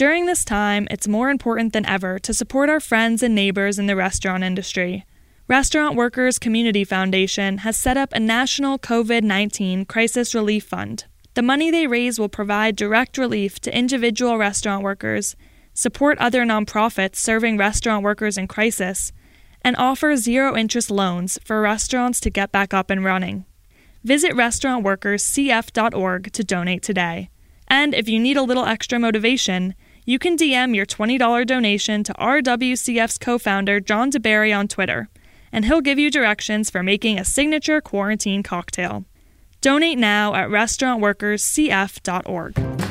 During this time, it's more important than ever to support our friends and neighbors in the restaurant industry. Restaurant Workers Community Foundation has set up a national COVID 19 crisis relief fund. The money they raise will provide direct relief to individual restaurant workers, support other nonprofits serving restaurant workers in crisis, and offer zero interest loans for restaurants to get back up and running. Visit restaurantworkerscf.org to donate today. And if you need a little extra motivation, you can DM your $20 donation to RWCF's co founder, John deBary, on Twitter and he'll give you directions for making a signature quarantine cocktail. Donate now at restaurantworkerscf.org.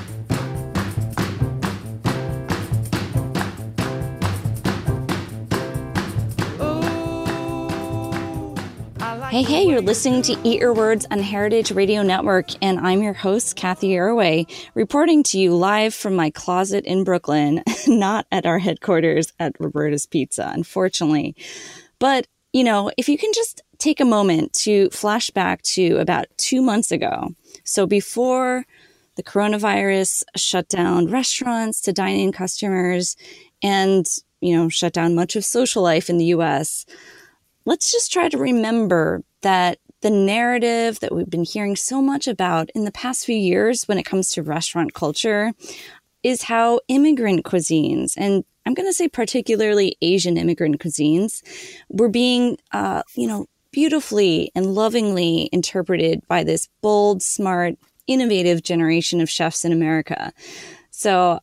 Hey, hey, you're listening to Eat Your Words on Heritage Radio Network, and I'm your host, Cathy Erway, reporting to you live from my closet in Brooklyn, not at our headquarters at Roberta's Pizza, unfortunately. But you know, if you can just take a moment to flash back to about two months ago. So before the coronavirus shut down restaurants to dine in customers and, you know, shut down much of social life in the US, let's just try to remember that the narrative that we've been hearing so much about in the past few years when it comes to restaurant culture is how immigrant cuisines and I'm going to say particularly Asian immigrant cuisines, were being, uh, you know, beautifully and lovingly interpreted by this bold, smart, innovative generation of chefs in America. So,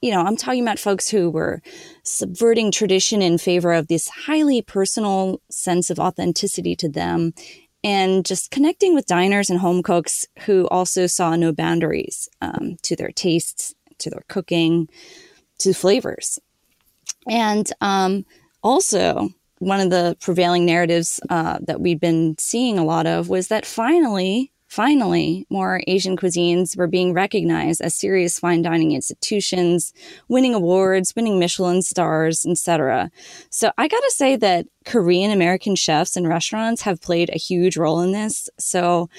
you know, I'm talking about folks who were subverting tradition in favor of this highly personal sense of authenticity to them and just connecting with diners and home cooks who also saw no boundaries um, to their tastes, to their cooking, to flavors. And um, also, one of the prevailing narratives uh, that we've been seeing a lot of was that finally, finally, more Asian cuisines were being recognized as serious fine dining institutions, winning awards, winning Michelin stars, etc. So I got to say that Korean American chefs and restaurants have played a huge role in this. So,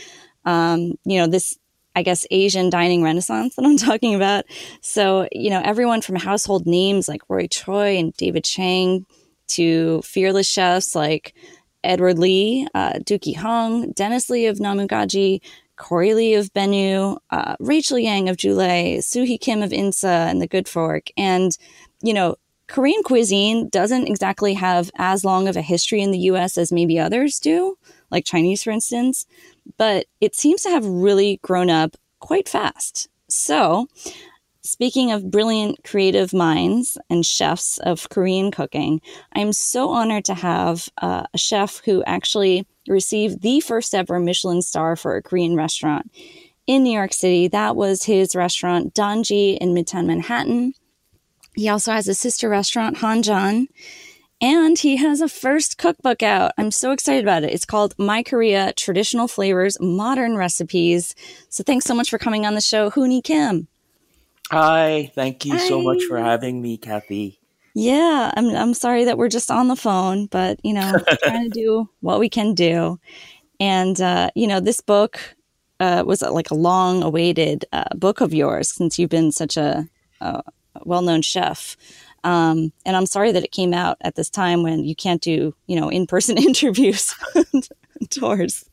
um, you know, this I guess, Asian dining renaissance that I'm talking about. So, you know, everyone from household names like Roy Choi and David Chang to fearless chefs like Edward Lee, uh, Deuki Hong, Dennis Lee of Namu Gaji, Corey Lee of Benu, uh, Rachel Yang of Joule, Sohui Kim of Insa and The Good Fork. And, you know, Korean cuisine doesn't exactly have as long of a history in the US as maybe others do, like Chinese, for instance but it seems to have really grown up quite fast. So, speaking of brilliant creative minds and chefs of Korean cooking, I'm so honored to have uh, a chef who actually received the first ever Michelin star for a Korean restaurant in New York City. That was his restaurant, Danji in Midtown Manhattan. He also has a sister restaurant, Hanjan. And he has a first cookbook out. I'm so excited about it. It's called My Korea Traditional Flavors, Modern Recipes. So thanks so much for coming on the show, Hooni Kim. Hi, thank you Hi. so much for having me, Cathy. Yeah, I'm I'm sorry that we're just on the phone, but you know, trying to do what we can do. And uh, you know, this book uh, was like a long awaited uh, book of yours since you've been such a, a well known chef. Um, and I'm sorry that it came out at this time when you can't do, you know, in person interviews and tours.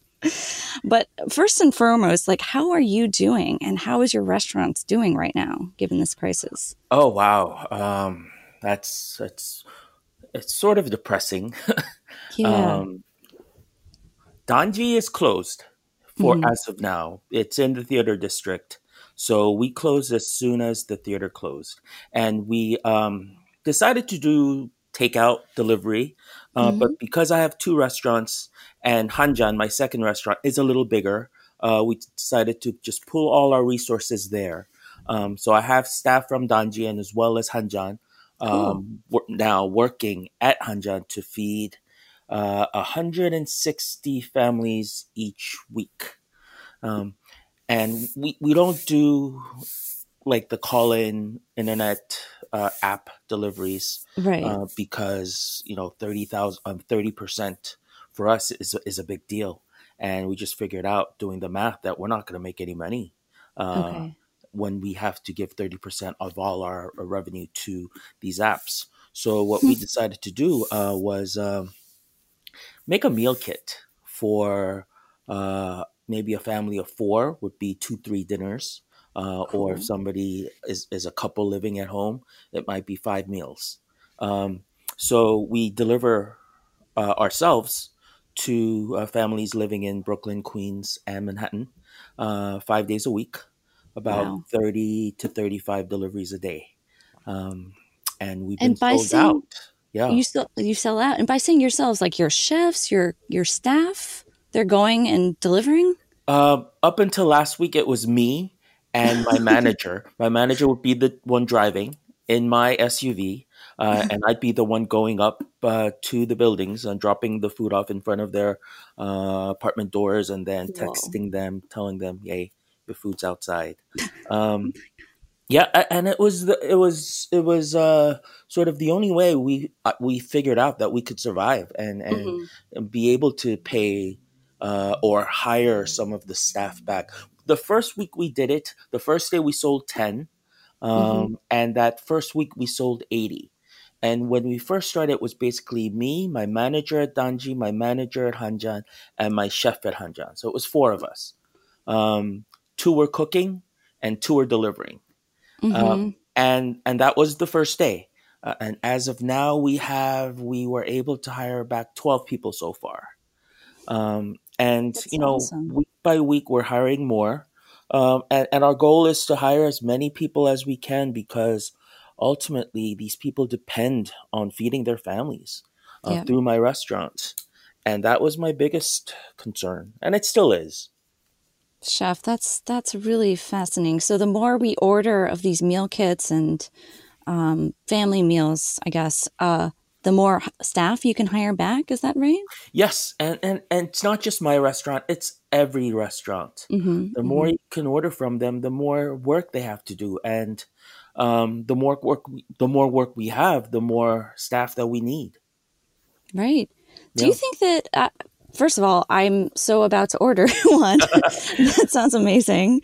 But first and foremost, like, how are you doing and how is your restaurants doing right now, given this crisis? Oh, wow. Um, that's, that's, it's sort of depressing. yeah. Um, Danji is closed for mm-hmm. as of now. It's in the theater district. So we closed as soon as the theater closed. And we, um, decided to do takeout delivery, uh, mm-hmm. but because I have two restaurants and Hanjan, my second restaurant, is a little bigger, uh, we decided to just pull all our resources there. Um, so I have staff from Danji and as well as Hanjan um, cool. now working at Hanjan to feed uh, 160 families each week. Um, and we, we don't do like the call in internet uh, app deliveries, right? Uh, because you know thirty thousand, um, thirty percent for us is is a big deal, and we just figured out doing the math that we're not going to make any money. Uh, okay. when we have to give 30% of all our, our revenue to these apps. So what we decided to do uh, was um, make a meal kit for uh, maybe a family of four would be two, three dinners. Uh, cool. Or if somebody is, is a couple living at home, it might be five meals. Um, so we deliver uh, ourselves to uh, families living in Brooklyn, Queens, and Manhattan uh, five days a week, about wow. 30 to 35 deliveries a day. Um, and we've been and by sold saying, out. Yeah. You still you sell out. And by saying yourselves, like your chefs, your your staff, they're going and delivering? Uh, up until last week, it was me and my manager. my manager would be the one driving in my SUV, uh, and I'd be the one going up uh, to the buildings and dropping the food off in front of their uh, apartment doors, and then texting Whoa. them, telling them, "Yay, your food's outside." Um, yeah, and it was the, it was it was uh, sort of the only way we uh, we figured out that we could survive and and, mm-hmm. and be able to pay uh, or hire some of the staff back. The first week we did it, the first day we sold ten, um, mm-hmm. and that first week we sold eighty. And when we first started, it was basically me, my manager at Danji, my manager at Hanjan, and my chef at Hanjan. So it was four of us. Um, two were cooking, and two were delivering Mm-hmm. Um, and and that was the first day. Uh, and as of now, we have we were able to hire back twelve people so far. Um, and That's you know, awesome. week by week, we're hiring more. Um, and, and our goal is to hire as many people as we can because ultimately these people depend on feeding their families uh, yeah. through my restaurant. And that was my biggest concern, and it still is. Chef, that's that's really fascinating. So the more we order of these meal kits and um, family meals, I guess, uh, the more staff you can hire back. Is that right? Yes, and and, and it's not just my restaurant; it's every restaurant. Mm-hmm, the more mm-hmm. you can order from them, the more work they have to do, and um, the more work we, the more work we have, the more staff that we need. Right. Do yeah. you think that? Uh, First of all, I'm so about to order one. that sounds amazing.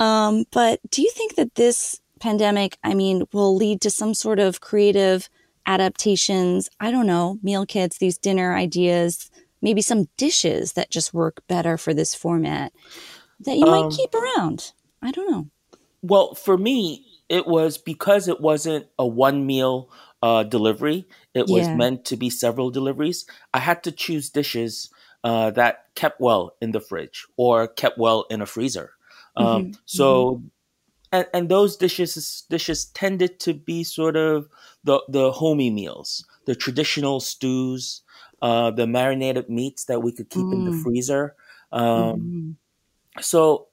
Um, but do you think that this pandemic, I mean, will lead to some sort of creative adaptations? I don't know, meal kits, these dinner ideas, maybe some dishes that just work better for this format that you um, might keep around. I don't know. Well, for me, it was because it wasn't a one meal uh, delivery. It was yeah. meant to be several deliveries. I had to choose dishes uh, that kept well in the fridge or kept well in a freezer. Um, mm-hmm. So, mm-hmm. And, and those dishes dishes tended to be sort of the the homey meals, the traditional stews, uh, the marinated meats that we could keep mm. in the mm. freezer. Um, mm. So,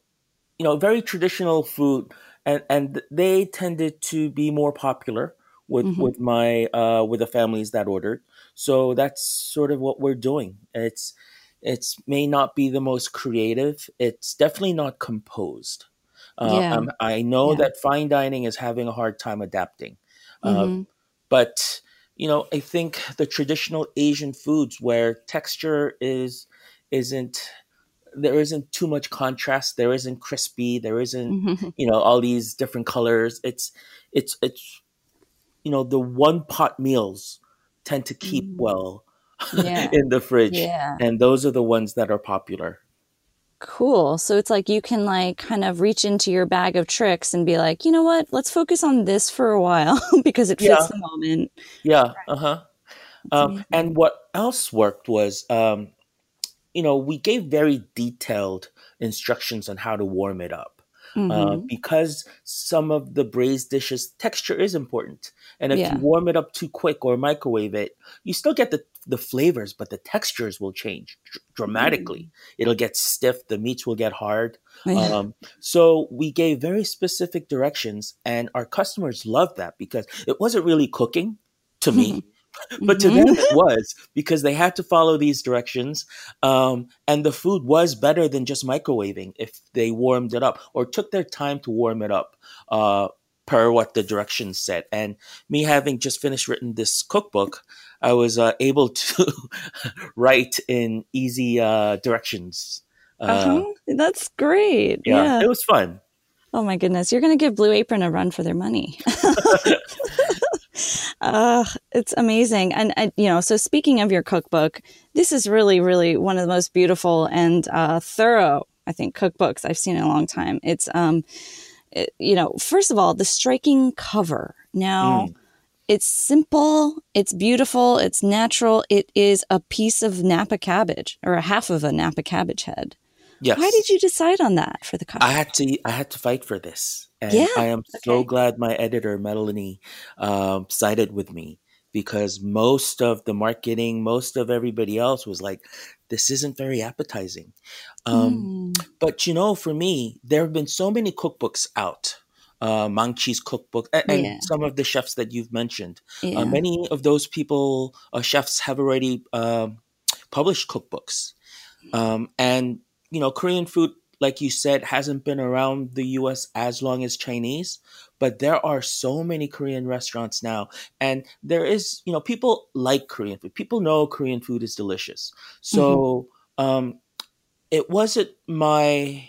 you know, very traditional food, and and they tended to be more popular with mm-hmm. with my uh, with the families that ordered. So that's sort of what we're doing. It's it may not be the most creative. It's definitely not composed. Uh, yeah. Um, I know yeah. that fine dining is having a hard time adapting. Uh, mm-hmm. but, you know, I think the traditional Asian foods where texture is isn't there isn't too much contrast there isn't crispy there isn't mm-hmm. you know all these different colors it's it's it's you know the one pot meals tend to keep mm-hmm. well yeah. in the fridge. Yeah. And those are the ones that are popular. Cool. So it's like you can like kind of reach into your bag of tricks and be like, you know what? Let's focus on this for a while because it fits yeah. the moment. Yeah. Uh huh. Um, and what else worked was, um, you know, we gave very detailed instructions on how to warm it up. Uh, mm-hmm. Uh, because some of the braised dishes texture is important and if yeah. you warm it up too quick or microwave it you still get the the flavors, but the textures will change dr- dramatically. Mm. It'll get stiff, the meats will get hard. Yeah. Um, so we gave very specific directions, and our customers loved that because it wasn't really cooking to me. but to them it mm-hmm. was because they had to follow these directions um, and the food was better than just microwaving if they warmed it up or took their time to warm it up uh, per what the directions said and me having just finished written this cookbook I was uh, able to write in easy uh, directions. Uh, uh-huh. That's great. Yeah, yeah, it was fun. Oh my goodness, you're going to give Blue Apron a run for their money. uh, it's amazing. And, uh, you know, so speaking of your cookbook, this is really, really one of the most beautiful and uh, thorough, I think, cookbooks I've seen in a long time. It's, um, it, you know, first of all, the striking cover. Now, mm. It's simple, it's beautiful, it's natural. It is a piece of Napa cabbage or a half of a Napa cabbage head. Yes. Why did you decide on that for the cover? I had to. I had to fight for this, and yeah, I am okay. so glad my editor Melanie um, sided with me because most of the marketing, most of everybody else was like, "This isn't very appetizing." Um, mm. But you know, for me, there have been so many cookbooks out. Uh, cookbook, and, and yeah. some of the chefs that you've mentioned. Uh, yeah. Uh, many of those people, uh, chefs, have already um, published cookbooks. Um, and you know, Korean food, like you said, hasn't been around the US as long as Chinese, but there are so many Korean restaurants now. And there is, you know, people like Korean food. People know Korean food is delicious. So mm-hmm. um, it wasn't my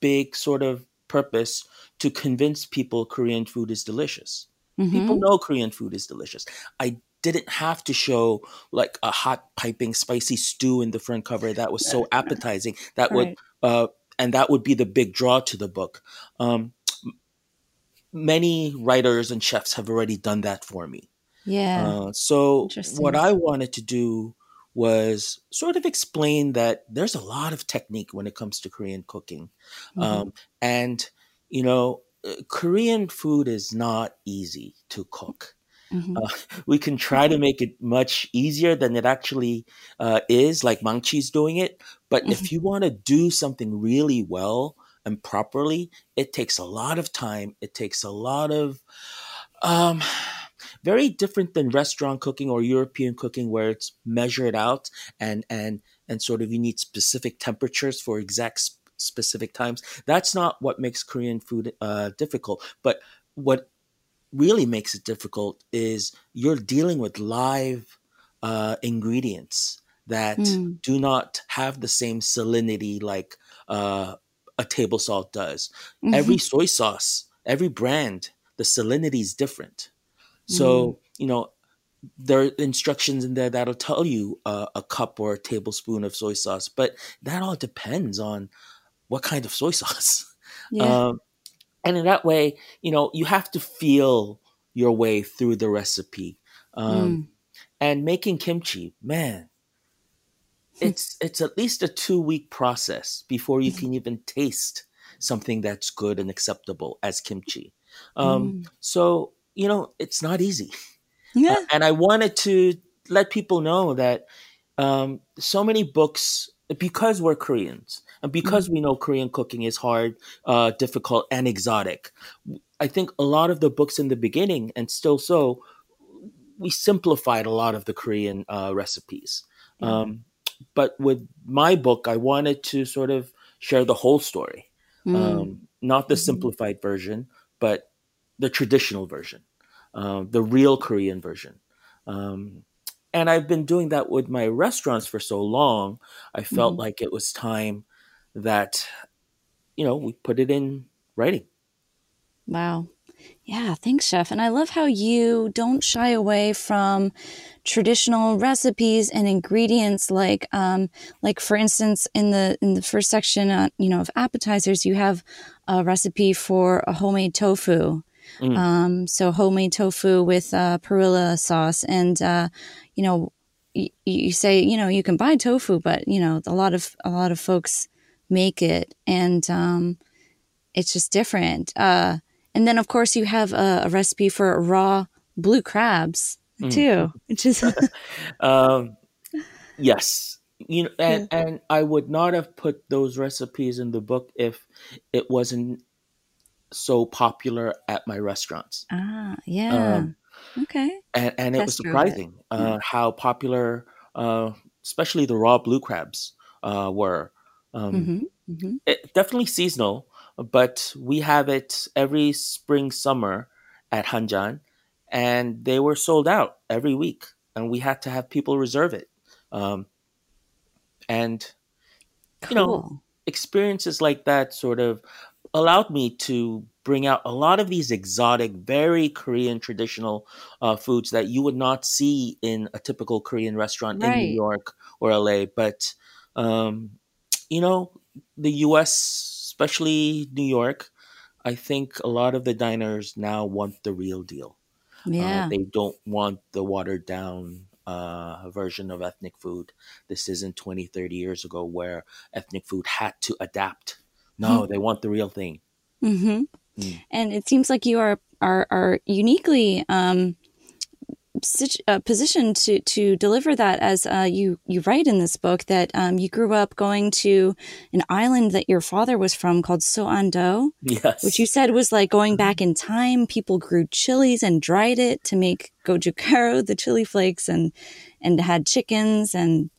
big sort of purpose to convince people Korean food is delicious. Mm-hmm. People know Korean food is delicious. I didn't have to show like a hot piping spicy stew in the front cover that was so appetizing that right. would uh, and that would be the big draw to the book um, many writers and chefs have already done that for me yeah uh, so what i wanted to do was sort of explain that there's a lot of technique when it comes to korean cooking mm-hmm. um, and you know uh, korean food is not easy to cook Mm-hmm. Uh, we can try to make it much easier than it actually uh, is, like Maangchi's doing it. But mm-hmm. if you want to do something really well and properly, it takes a lot of time. It takes a lot of, um, very different than restaurant cooking or European cooking, where it's measured out and and and sort of you need specific temperatures for exact sp- specific times. That's not what makes Korean food uh, difficult. But what really makes it difficult is you're dealing with live uh, ingredients that mm. do not have the same salinity like uh, a table salt does. Mm-hmm. Every soy sauce, every brand, the salinity is different. So, mm. you know, there are instructions in there that'll tell you uh, a cup or a tablespoon of soy sauce, but that all depends on what kind of soy sauce. Yeah. Um, and in that way, you know, you have to feel your way through the recipe. Um, mm. And making kimchi, man, it's it's at least a two week process before you can even taste something that's good and acceptable as kimchi. Um, mm. So you know, it's not easy. Yeah. Uh, and I wanted to let people know that um, so many books because we're Koreans and because mm-hmm. we know Korean cooking is hard, uh, difficult, and exotic, I think a lot of the books in the beginning, and still so, we simplified a lot of the Korean uh, recipes. Mm-hmm. Um, but with my book, I wanted to sort of share the whole story, mm-hmm. um, not the mm-hmm. simplified version, but the traditional version, uh, the real Korean version. Um, and I've been doing that with my restaurants for so long. I felt mm-hmm. like it was time that, you know, we put it in writing. Wow. Yeah, thanks, chef. And I love how you don't shy away from traditional recipes and ingredients. Like, um, like for instance, in the in the first section, uh, you know, of appetizers, you have a recipe for a homemade tofu. Mm. Um, so homemade tofu with uh, perilla sauce, and uh, you know, y- you say you know you can buy tofu, but you know a lot of a lot of folks make it, and um, it's just different. Uh, and then of course you have a, a recipe for raw blue crabs mm. too, which is um, yes. You know, and, yeah. and I would not have put those recipes in the book if it wasn't so popular at my restaurants. Ah, yeah. Um, okay. And, and it was surprising it. Uh, how popular, uh, especially the raw blue crabs, uh, were. Um, mm-hmm, mm-hmm. It, definitely seasonal, but we have it every spring, summer at Hanjan, and they were sold out every week, and we had to have people reserve it. Um, and, cool. you know, experiences like that sort of allowed me to bring out a lot of these exotic, very Korean traditional uh, foods that you would not see in a typical Korean restaurant right. in New York or LA. But, um, you know, the US, especially New York, I think a lot of the diners now want the real deal. Uh, yeah. Uh, they don't want the watered down uh, version of ethnic food. This isn't 20, 30 years ago where ethnic food had to adapt. No, they want the real thing. Mm-hmm. Mm. And it seems like you are are, are uniquely um, uh, positioned to to deliver that, as uh, you you write in this book that um, you grew up going to an island that your father was from called Soando, yes. which you said was like going back in time. People grew chilies and dried it to make gochugaru, the chili flakes, and and had chickens. And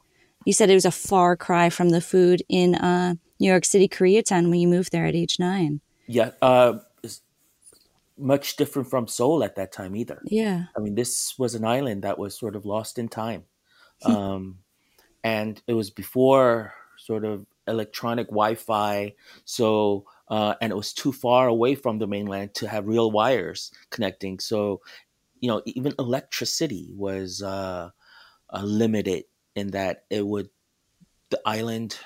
you said it was a far cry from the food in uh, New York City, Koreatown when you moved there at age nine. Yeah. Uh, much different from Seoul at that time either. Yeah. I mean, this was an island that was sort of lost in time. Hmm. um, and it was before sort of electronic Wi Fi. So, uh, and it was too far away from the mainland to have real wires connecting. So, you know, even electricity was uh, uh, limited in that it would, the island,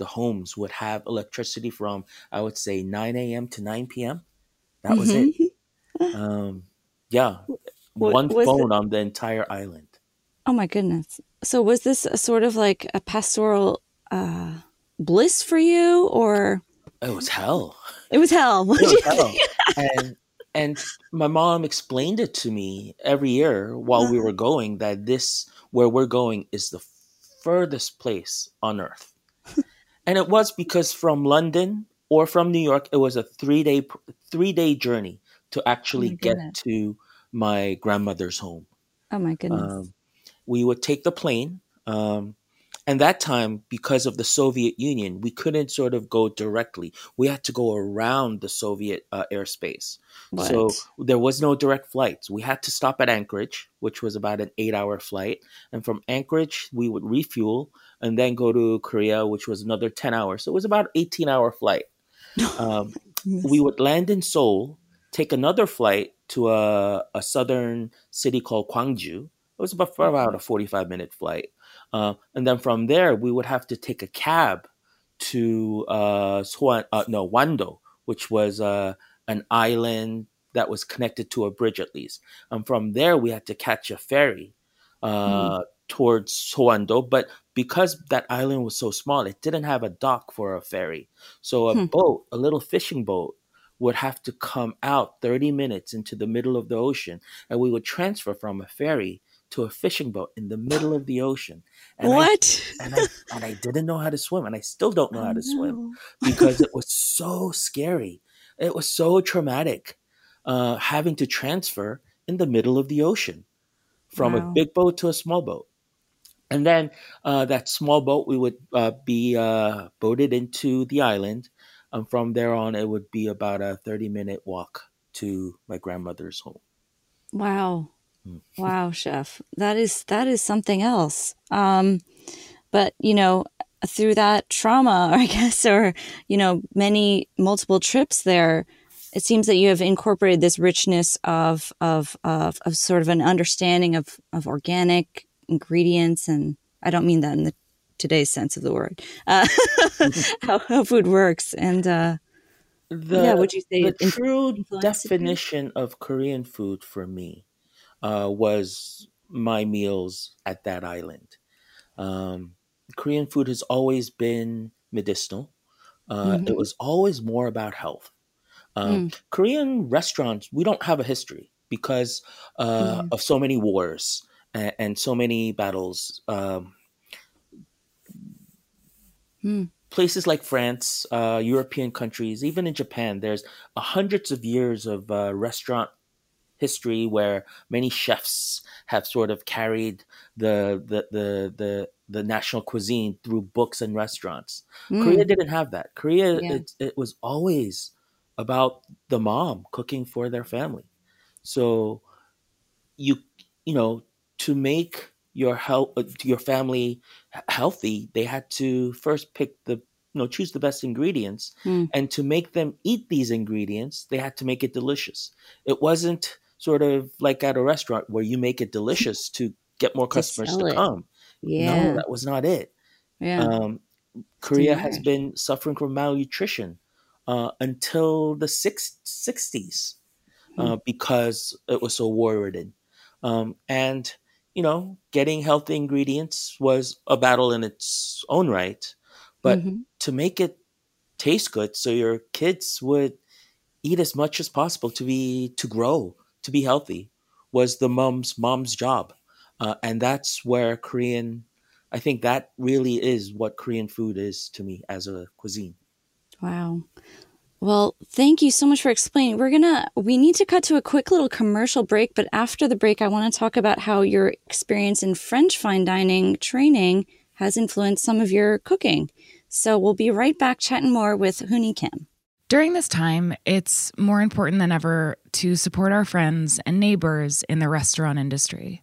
the homes would have electricity from, I would say, 9 a.m. to 9 p.m. That was mm-hmm. it. Um, yeah, what, one phone it? on the entire island. Oh my goodness! So was this a sort of like a pastoral uh, bliss for you, or it was hell? It was hell. It was hell. and and my mom explained it to me every year while we were going that this where we're going is the furthest place on earth. And it was because from London or from New York, it was a three day three day journey to actually oh get to my grandmother's home. Oh my goodness. Um, we would take the plane. Um, and that time, because of the Soviet Union, we couldn't sort of go directly. We had to go around the Soviet uh, airspace. What? So there was no direct flights. We had to stop at Anchorage, which was about an eight hour flight. And from Anchorage, we would refuel and then go to Korea, which was another 10 hours. So it was about 18 hour flight. Um, we would land in Seoul take another flight to a, a southern city called Gwangju. It was about, about a 45 minute flight. Uh, and then from there, we would have to take a cab to uh, Suan, uh, no, Wando, which was uh, an island that was connected to a bridge at least. And from there, we had to catch a ferry uh, mm. towards Soando. But because that island was so small, it didn't have a dock for a ferry. So a hmm. boat, a little fishing boat, would have to come out 30 minutes into the middle of the ocean and we would transfer from a ferry to a fishing boat in the middle of the ocean. And what? I, and, I, and I didn't know how to swim, and I still don't know how to swim because it was so scary. It was so traumatic uh, having to transfer in the middle of the ocean from wow. a big boat to a small boat. And then uh, that small boat, we would uh, be uh, boated into the island and from there on, it would be about a 30 minute walk to my grandmother's home. Wow. Wow, chef. That is that is something else. Um, but you know, through that trauma, I guess, or you know, many multiple trips there, it seems that you have incorporated this richness of of of, of sort of an understanding of of organic ingredients, and I don't mean that in the today's sense of the word, uh, how, how, food works. And uh, the, yeah, would you say the true definition of Korean food for me uh, was my meals at that island. Um, Korean food has always been medicinal. Uh, mm-hmm. It was always more about health. Um, mm. Korean restaurants, we don't have a history because uh, mm. of so many wars and, and so many battles. Um, Hmm. Places like France, uh, European countries, even in Japan, there's hundreds of years of uh, restaurant history where many chefs have sort of carried the the the the, the national cuisine through books and restaurants. Mm. Korea didn't have that. Korea yeah. it, it was always about the mom cooking for their family. So you you know to make your health, uh, your family healthy, they had to first pick the you know choose the best ingredients mm. and to make them eat these ingredients they had to make it delicious it wasn't sort of like at a restaurant where you make it delicious to get more customers to, to come. Yeah. no that was not it. Yeah. Um, korea has been suffering from malnutrition uh, until the six, 60s uh, mm. because it was so war ridden um, and you know getting healthy ingredients was a battle in its own right but mm-hmm. to make it taste good so your kids would eat as much as possible to be to grow to be healthy was the mom's mom's job uh, and that's where korean i think that really is what korean food is to me as a cuisine wow well, thank you so much for explaining. We're to, we need to cut to a quick little commercial break, but after the break, I want to talk about how your experience in French fine dining training has influenced some of your cooking. So we'll be right back chatting more with Hooni Kim. During this time, it's more important than ever to support our friends and neighbors in the restaurant industry.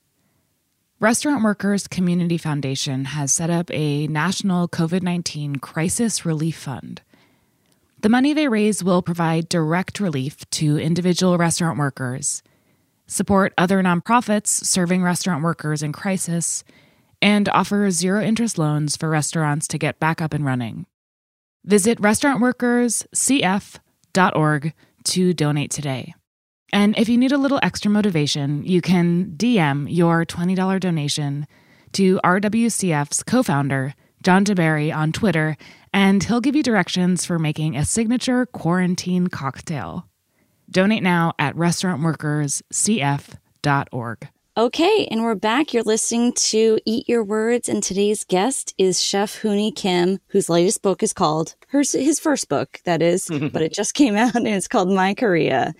Restaurant Workers Community Foundation has set up a national COVID 19 crisis relief fund. The money they raise will provide direct relief to individual restaurant workers, support other nonprofits serving restaurant workers in crisis, and offer zero interest loans for restaurants to get back up and running. Visit restaurantworkerscf.org to donate today. And if you need a little extra motivation, you can DM your $20 donation to RWCF's co founder, John deBary, on Twitter, and he'll give you directions for making a signature quarantine cocktail. Donate now at restaurantworkerscf.org. Okay, and we're back. You're listening to Eat Your Words, and today's guest is Chef Hooni Kim, whose latest book is called her, his first book, that is, but it just came out and it's called My Korea.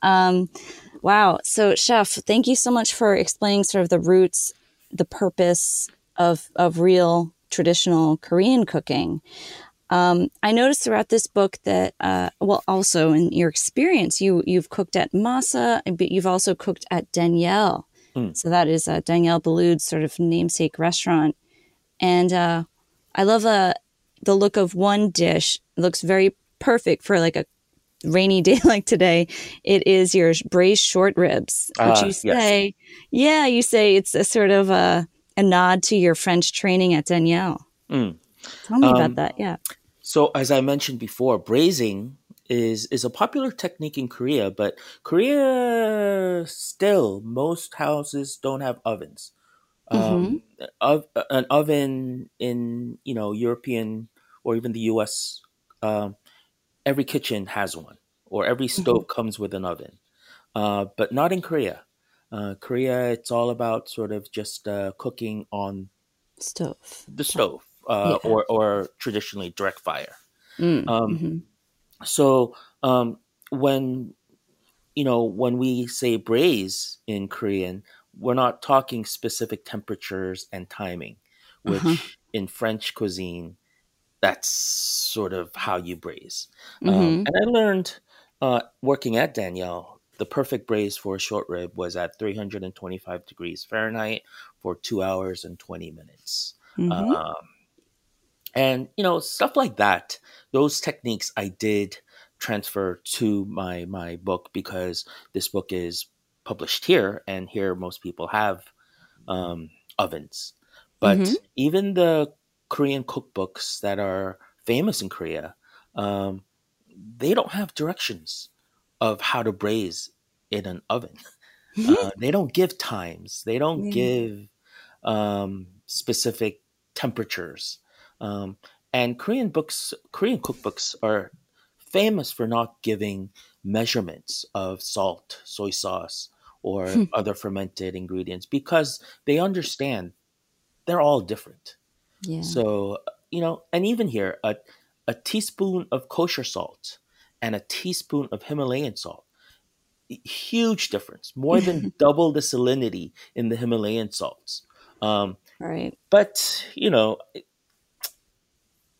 Um, wow. So, Chef, thank you so much for explaining sort of the roots, the purpose of of real traditional Korean cooking. Um, I noticed throughout this book that, uh, well, also in your experience, you you've cooked at Masa, but you've also cooked at Daniel. Mm. So that is uh, Daniel Boulud's sort of namesake restaurant. And uh, I love uh, the look of one dish. It looks very perfect for like a rainy day like today. It is your braised short ribs, which uh, you say, yes. yeah, you say it's a sort of a, a nod to your French training at Daniel. Mm. Tell me um, about that. Yeah. So as I mentioned before, braising is is a popular technique in Korea, but Korea still most houses don't have ovens. Um, mm-hmm. of, an oven in you know European or even the U.S. Um, every kitchen has one, or every mm-hmm. stove mm-hmm. comes with an oven, uh, but not in Korea. Uh, Korea, it's all about sort of just uh, cooking on stove, the stove, uh, yeah. or or traditionally direct fire. Mm, um, mm-hmm. So um, when you know when we say braise in Korean, we're not talking specific temperatures and timing, which uh-huh. in French cuisine, that's sort of how you braise. Um, mm-hmm. Um, and I learned uh, working at Daniel, the perfect braise for a short rib was at 325 degrees Fahrenheit for two hours and 20 minutes. Mm-hmm. Um, and you know stuff like that those techniques i did transfer to my my book because this book is published here and here most people have um, ovens. But mm-hmm. even the korean cookbooks that are famous in korea um, they don't have directions of how to braise in an oven. Uh, they don't give times. They don't give um, specific temperatures um, and Korean books, Korean cookbooks are famous for not giving measurements of salt, soy sauce, or hmm. other fermented ingredients because they understand they're all different. Yeah. So, you know, and even here, a, a teaspoon of kosher salt and a teaspoon of Himalayan salt, huge difference, more than double the salinity in the Himalayan salts. Um, right. But, you know,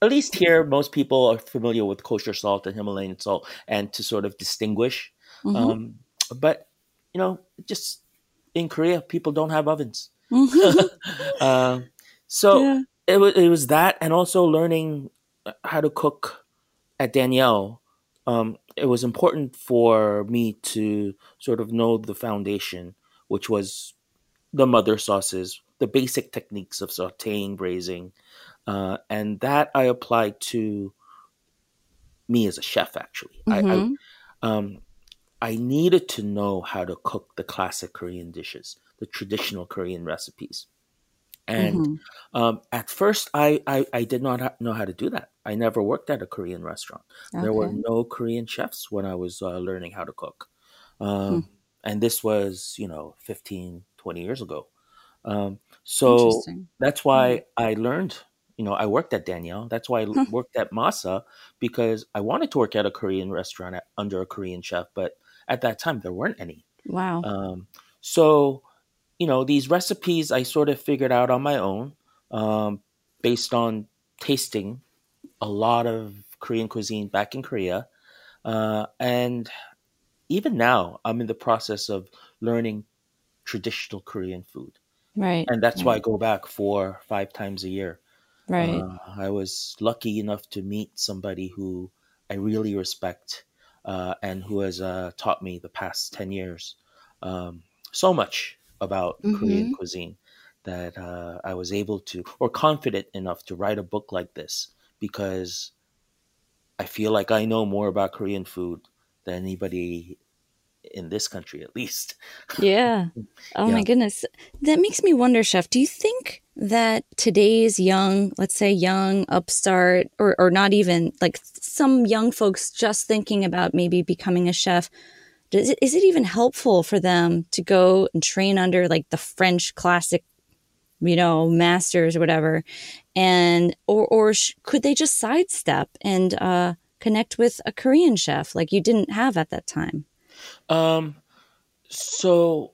at least here, most people are familiar with kosher salt and Himalayan salt, and to sort of distinguish. Mm-hmm. Um, but you know, just in Korea, people don't have ovens. Mm-hmm. uh, so yeah. it was it was that, and also learning how to cook at Daniel. um, it was important for me to sort of know the foundation, which was the mother sauces, the basic techniques of sauteing, braising, uh, and that I applied to me as a chef. Actually, mm-hmm. I, I, mm-hmm. um, I needed to know how to cook the classic Korean dishes, the traditional Korean recipes. And mm-hmm. um, at first, I, I, I did not ha- know how to do that. I never worked at a Korean restaurant. Okay. There were no Korean chefs when I was uh, learning how to cook. Um, hmm. And this was, you know, 15, 20 years ago. Um, so that's why mm-hmm. I learned, you know, I worked at Daniel. That's why I worked at Masa because I wanted to work at a Korean restaurant at, under a Korean chef, but at that time there weren't any. Wow. Um, so, you know, these recipes I sort of figured out on my own um, based on tasting a lot of Korean cuisine back in Korea. Uh, and even now, I'm in the process of learning traditional Korean food. Right. And that's why I go back four, five times a year. Right. Uh, I was lucky enough to meet somebody who I really respect uh, and who has uh, taught me the past 10 years um, so much about mm-hmm. Korean cuisine that uh, I was able to, or confident enough to write a book like this because I feel like I know more about Korean food than anybody in this country, at least. Yeah. Oh yeah. my goodness. That makes me wonder, Chef, do you think that today's young, let's say young upstart, or, or not even like some young folks just thinking about maybe becoming a chef, does it, is it even helpful for them to go and train under like the French classic, you know, masters or whatever? And, or, or sh- could they just sidestep and, uh, connect with a Korean chef like you didn't have at that time? Um, so,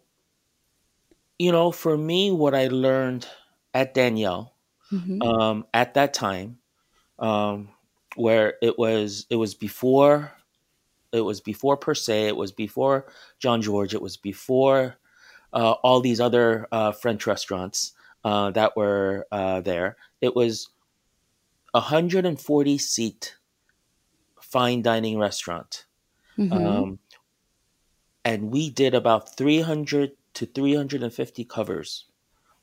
you know, for me, what I learned at Daniel mm-hmm. um, at that time, um, where it was it was before it was before per se, it was before Jean-Georges it was before uh, all these other uh, French restaurants uh, that were uh, there. It was a hundred and forty seat fine dining restaurant. Mm-hmm. Um, and we did about 300 to 350 covers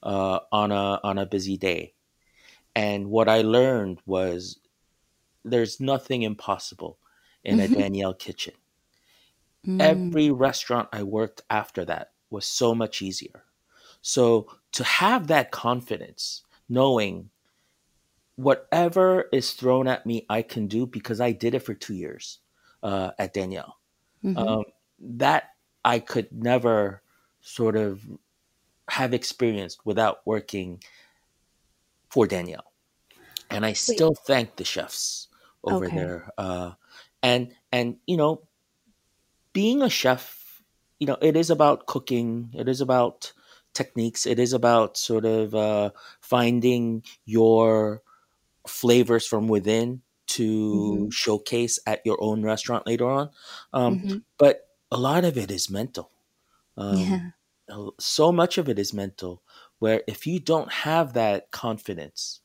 uh, on a on a busy day. And what I learned was there's nothing impossible in mm-hmm. a Daniel kitchen. Mm. Every restaurant I worked after that was so much easier. So to have that confidence, knowing whatever is thrown at me, I can do because I did it for two years uh, at Daniel. Mm-hmm. Um, that I could never sort of have experienced without working for Daniel. And I still Wait. thank the chefs over okay. there. Uh, and and you know, being a chef, you know, it is about cooking. It is about techniques. It is about sort of uh, finding your flavors from within to mm-hmm. showcase at your own restaurant later on. Um, mm-hmm. But a lot of it is mental. Um, yeah. So much of it is mental, where if you don't have that confidence,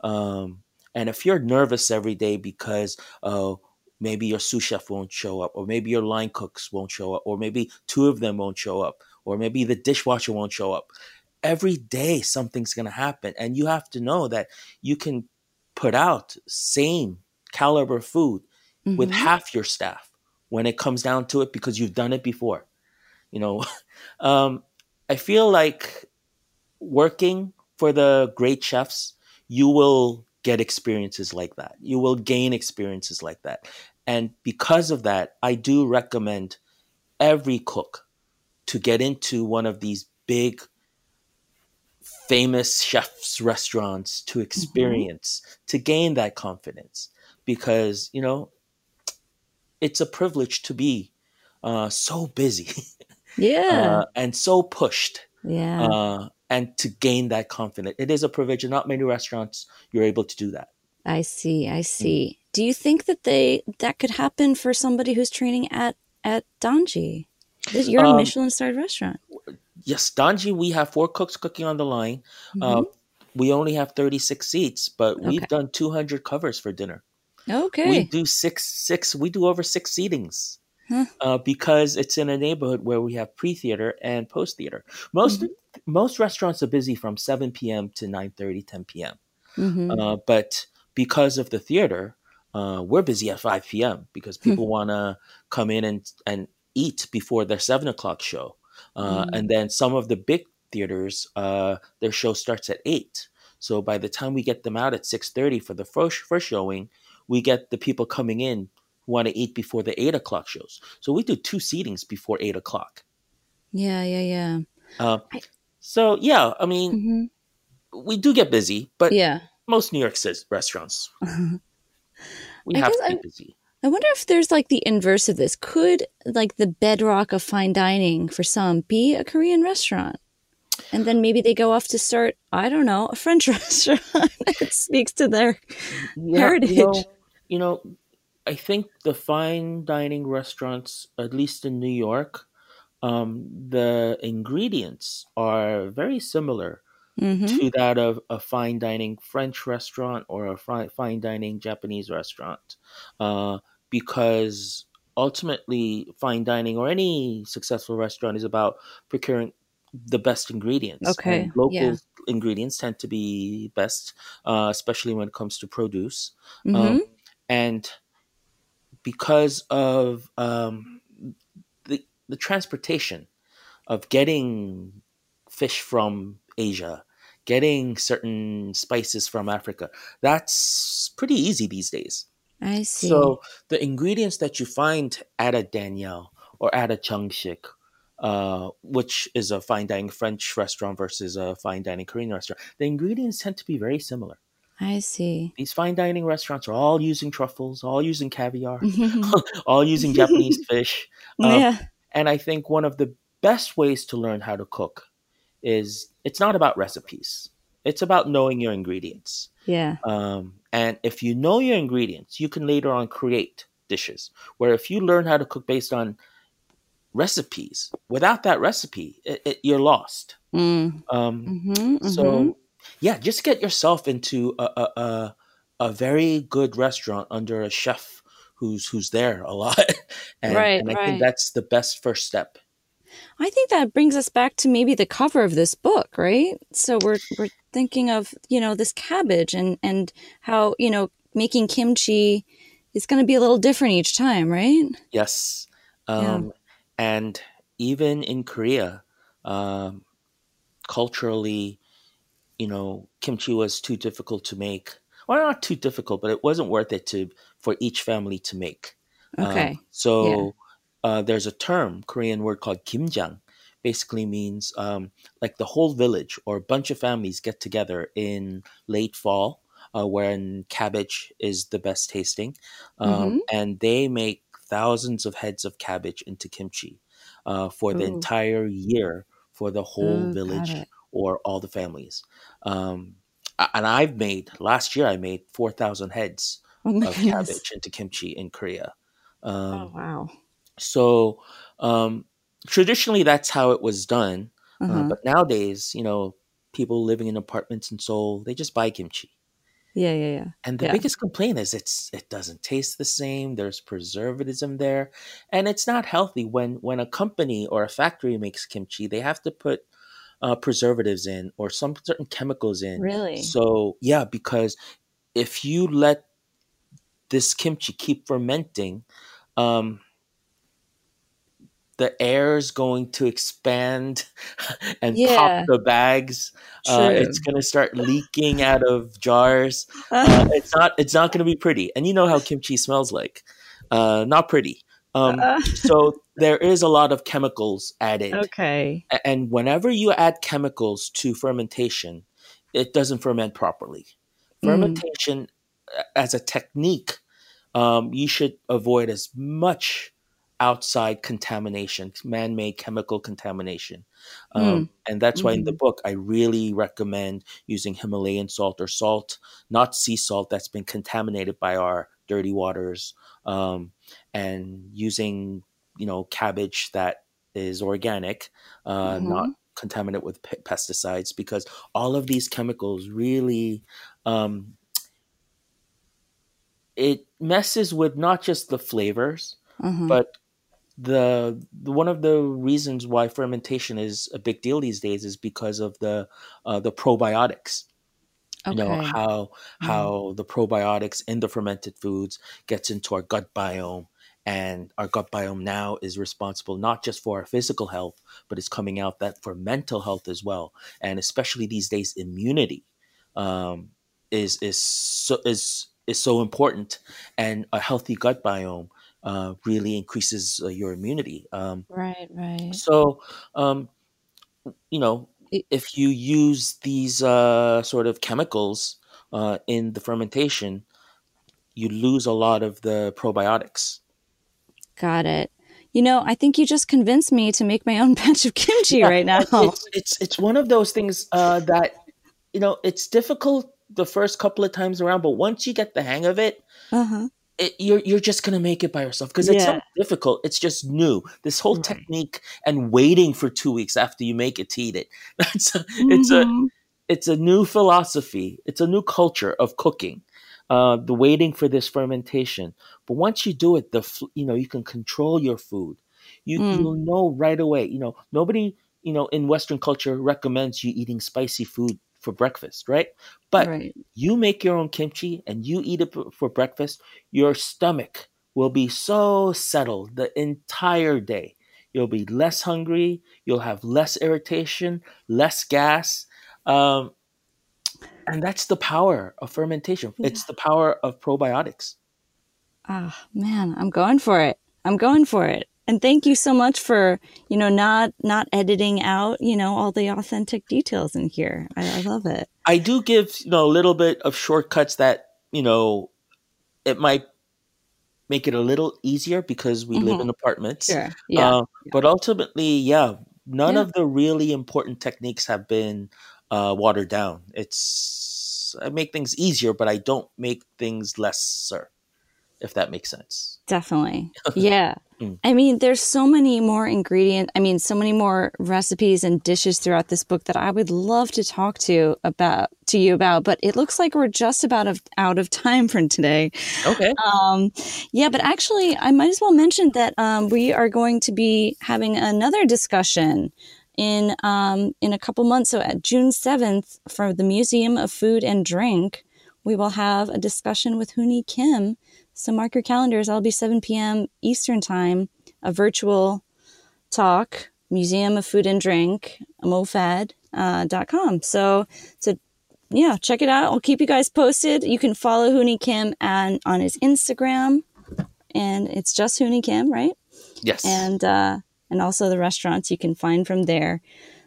um, and if you're nervous every day because uh, maybe your sous chef won't show up, or maybe your line cooks won't show up, or maybe two of them won't show up, or maybe the dishwasher won't show up, every day something's going to happen. And you have to know that you can put out same caliber food mm-hmm. with half your staff when it comes down to it because you've done it before. You know, um, I feel like working for the great chefs, you will get experiences like that. You will gain experiences like that. And because of that, I do recommend every cook to get into one of these big famous chefs restaurants to mm-hmm. experience mm-hmm. to gain that confidence because you know it's a privilege to be uh, so busy yeah uh, and so pushed yeah uh, and to gain that confidence it is a privilege and not many restaurants you're able to do that i see i see mm. do you think that they that could happen for somebody who's training at at danji you're um, a michelin starred restaurant yes, Danji, we have four cooks cooking on the line. Uh, mm-hmm. Uh, we only have 36 seats, but okay. we've done 200 covers for dinner. Okay. We do six, six, we do over six seatings. Huh. Uh, because it's in a neighborhood where we have pre-theater and post-theater. Most mm-hmm. most restaurants are busy from 7 p.m. to 9 30, 10 p.m. Mm-hmm. Uh, but because of the theater, uh, we're busy at 5 p.m. because hmm. people want to come in and, and eat before their 7 o'clock show. Uh, mm-hmm. And then some of the big theaters, uh, their show starts at 8. So by the time we get them out at 6.30 for the first, first showing, we get the people coming in want to eat before the 8 o'clock shows. So we do two seatings before 8 o'clock. Yeah, yeah, yeah. Uh, so, yeah, I mean, mm-hmm. we do get busy, but yeah. most New York restaurants we I have to be busy. I wonder if there's like the inverse of this. Could like the bedrock of fine dining for some be a Korean restaurant? And then maybe they go off to start, I don't know, a French restaurant. it speaks to their yeah, heritage. You know, you know, I think the fine dining restaurants, at least in New York, um, the ingredients are very similar mm-hmm. to that of a fine dining French restaurant or a fine dining Japanese restaurant, uh, because ultimately, fine dining or any successful restaurant is about procuring the best ingredients. Okay, and local yeah. ingredients tend to be best, uh, especially when it comes to produce, mm-hmm. um, and because of um, the the transportation of getting fish from Asia, getting certain spices from Africa. That's pretty easy these days. I see. So the ingredients that you find at a Daniel or at a Jungsik, uh, which is a fine dining French restaurant versus a fine dining Korean restaurant, the ingredients tend to be very similar. I see. These fine dining restaurants are all using truffles, all using caviar, all using Japanese fish. Um, yeah. And I think one of the best ways to learn how to cook is it's not about recipes. It's about knowing your ingredients. Yeah. Um, and if you know your ingredients, you can later on create dishes. Where if you learn how to cook based on recipes, without that recipe, it, it, you're lost. Mm. Um, mm-hmm, so, mm-hmm. Yeah, just get yourself into a, a, a, a very good restaurant under a chef who's who's there a lot. and, right, and I right. think that's the best first step. I think that brings us back to maybe the cover of this book, right? So we're we're thinking of, you know, this cabbage and and how, you know, making kimchi is going to be a little different each time, right? Yes. Um, yeah. and even in Korea, um, culturally, you know, kimchi was too difficult to make. Well, not too difficult, but it wasn't worth it to for each family to make. Okay. Um, so yeah uh, there's a term, Korean word called kimjang, basically means um, like the whole village or a bunch of families get together in late fall uh, when cabbage is the best tasting, um, mm-hmm. and they make thousands of heads of cabbage into kimchi uh, for Ooh. the entire year for the whole village or all the families. Um, and I've made last year I made four thousand heads oh of goodness. cabbage into kimchi in Korea. oh um, wow! So um, traditionally, that's how it was done. Uh, uh-huh. Uh, but nowadays, you know, people living in apartments in Seoul, they just buy kimchi. Yeah, yeah, yeah. And the yeah. biggest complaint is it's it doesn't taste the same. There's preservatives in there, and it's not healthy. When when a company or a factory makes kimchi, they have to put uh, preservatives in or some certain chemicals in. Really? So yeah, because if you let this kimchi keep fermenting, um, the air is going to expand and yeah. pop the bags. Uh, it's going to start leaking out of jars. Uh, it's not. It's not going to be pretty. And you know how kimchi smells like. Uh, not pretty. Um, uh. so there is a lot of chemicals added. Okay. And whenever you add chemicals to fermentation, it doesn't ferment properly. Mm. Fermentation, mm. as a technique, um, you should avoid as much outside contamination, man made chemical contamination. Um, mm. And that's why mm-hmm. in the mm-hmm. book, I really recommend using Himalayan salt or salt, not sea salt that's been contaminated by our dirty waters, um, and using, you know, cabbage that is organic, uh, mm-hmm. not contaminate with p- pesticides because all of these chemicals really um, it messes with not just the flavors mm-hmm. but the, the, one of the reasons why fermentation is a big deal these days is because of the uh, the probiotics okay. you know how mm. how the probiotics in the fermented foods gets into our gut biome and our gut biome now is responsible not just for our physical health but it's coming out that for mental health as well and especially these days immunity um, is is so is is so important and a healthy gut biome uh, really increases uh, your immunity um, right right so um, you know if you use these uh, sort of chemicals uh, in the fermentation you lose a lot of the probiotics Got it. You know, I think you just convinced me to make my own batch of kimchi yeah, right now. It's, it's, it's one of those things uh, that you know it's difficult the first couple of times around, but once you get the hang of it, uh-huh. It you're you're just gonna make it by yourself because it's yeah. difficult. It's just new. This whole right. technique and waiting for two weeks after you make it to eat it. That's a, mm-hmm. it's a mm-hmm. it's a new philosophy. It's a new culture of cooking uh, the waiting for this fermentation. But once you do it, the you know you can control your food. You mm. you'll know right away. You know nobody you know in Western culture recommends you eating spicy food for breakfast, right? But right. you make your own kimchi and you eat it for breakfast. Your stomach will be so settled the entire day. You'll be less hungry. You'll have less irritation, less gas. Um, and that's the power of fermentation. Yeah. It's the power of probiotics. Ah, oh, man, I'm going for it. I'm going for it. And thank you so much for, you know, not not editing out, you know, all the authentic details in here. I, I love it. I do give, you know, a little bit of shortcuts that, you know, it might make it a little easier because we mm-hmm. live in apartments. Sure. Yeah. Uh, yeah. But ultimately, yeah, none yeah. of the really important techniques have been uh, watered down. It's I make things easier, but I don't make things lesser. If that makes sense. Definitely. Yeah. Mm. I mean, there's so many more ingredients. I mean, so many more recipes and dishes throughout this book that I would love to talk to about to you about, but it looks like we're just about of, out of time for today. Okay. Um, yeah, but actually, I might as well mention that um, we are going to be having another discussion in um, in a couple months. So at June seventh, for the Museum of Food and Drink, we will have a discussion with Hooni Kim. So mark your calendars. I'll be seven p.m. Eastern time, a virtual talk. Museum of Food and Drink, mofad.com. Uh, dot com. so so yeah, check it out. I'll keep you guys posted. You can follow Hooni Kim and on his Instagram, and it's just Hooni Kim, right? Yes. And uh, and also the restaurants you can find from there.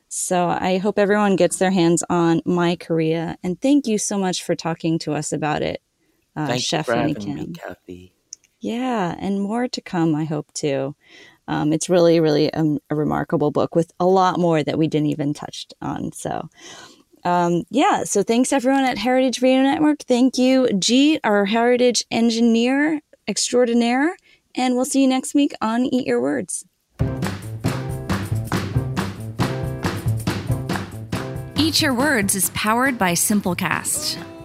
So I hope everyone gets their hands on My Korea. And thank you so much for talking to us about it, uh, Thanks Chef for having Kim. me, Cathy. Yeah, and more to come, I hope too. Um, it's really, really a, a, remarkable book with a lot more that we didn't even touch on. So, um, yeah, so thanks everyone at Heritage Radio Network. Thank you, G, our heritage engineer extraordinaire. And we'll see you next week on Eat Your Words. Eat Your Words is powered by Simplecast.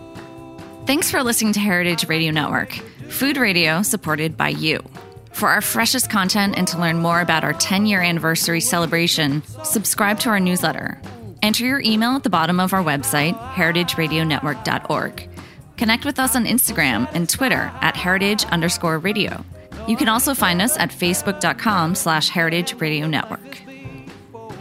Thanks for listening to Heritage Radio Network, food radio supported by you. For our freshest content and to learn more about our 10 year anniversary celebration, subscribe to our newsletter. Enter your email at the bottom of our website, heritageradionetwork.org. Connect with us on Instagram and Twitter at heritage underscore radio. You can also find us at facebook.com slash heritage radio network.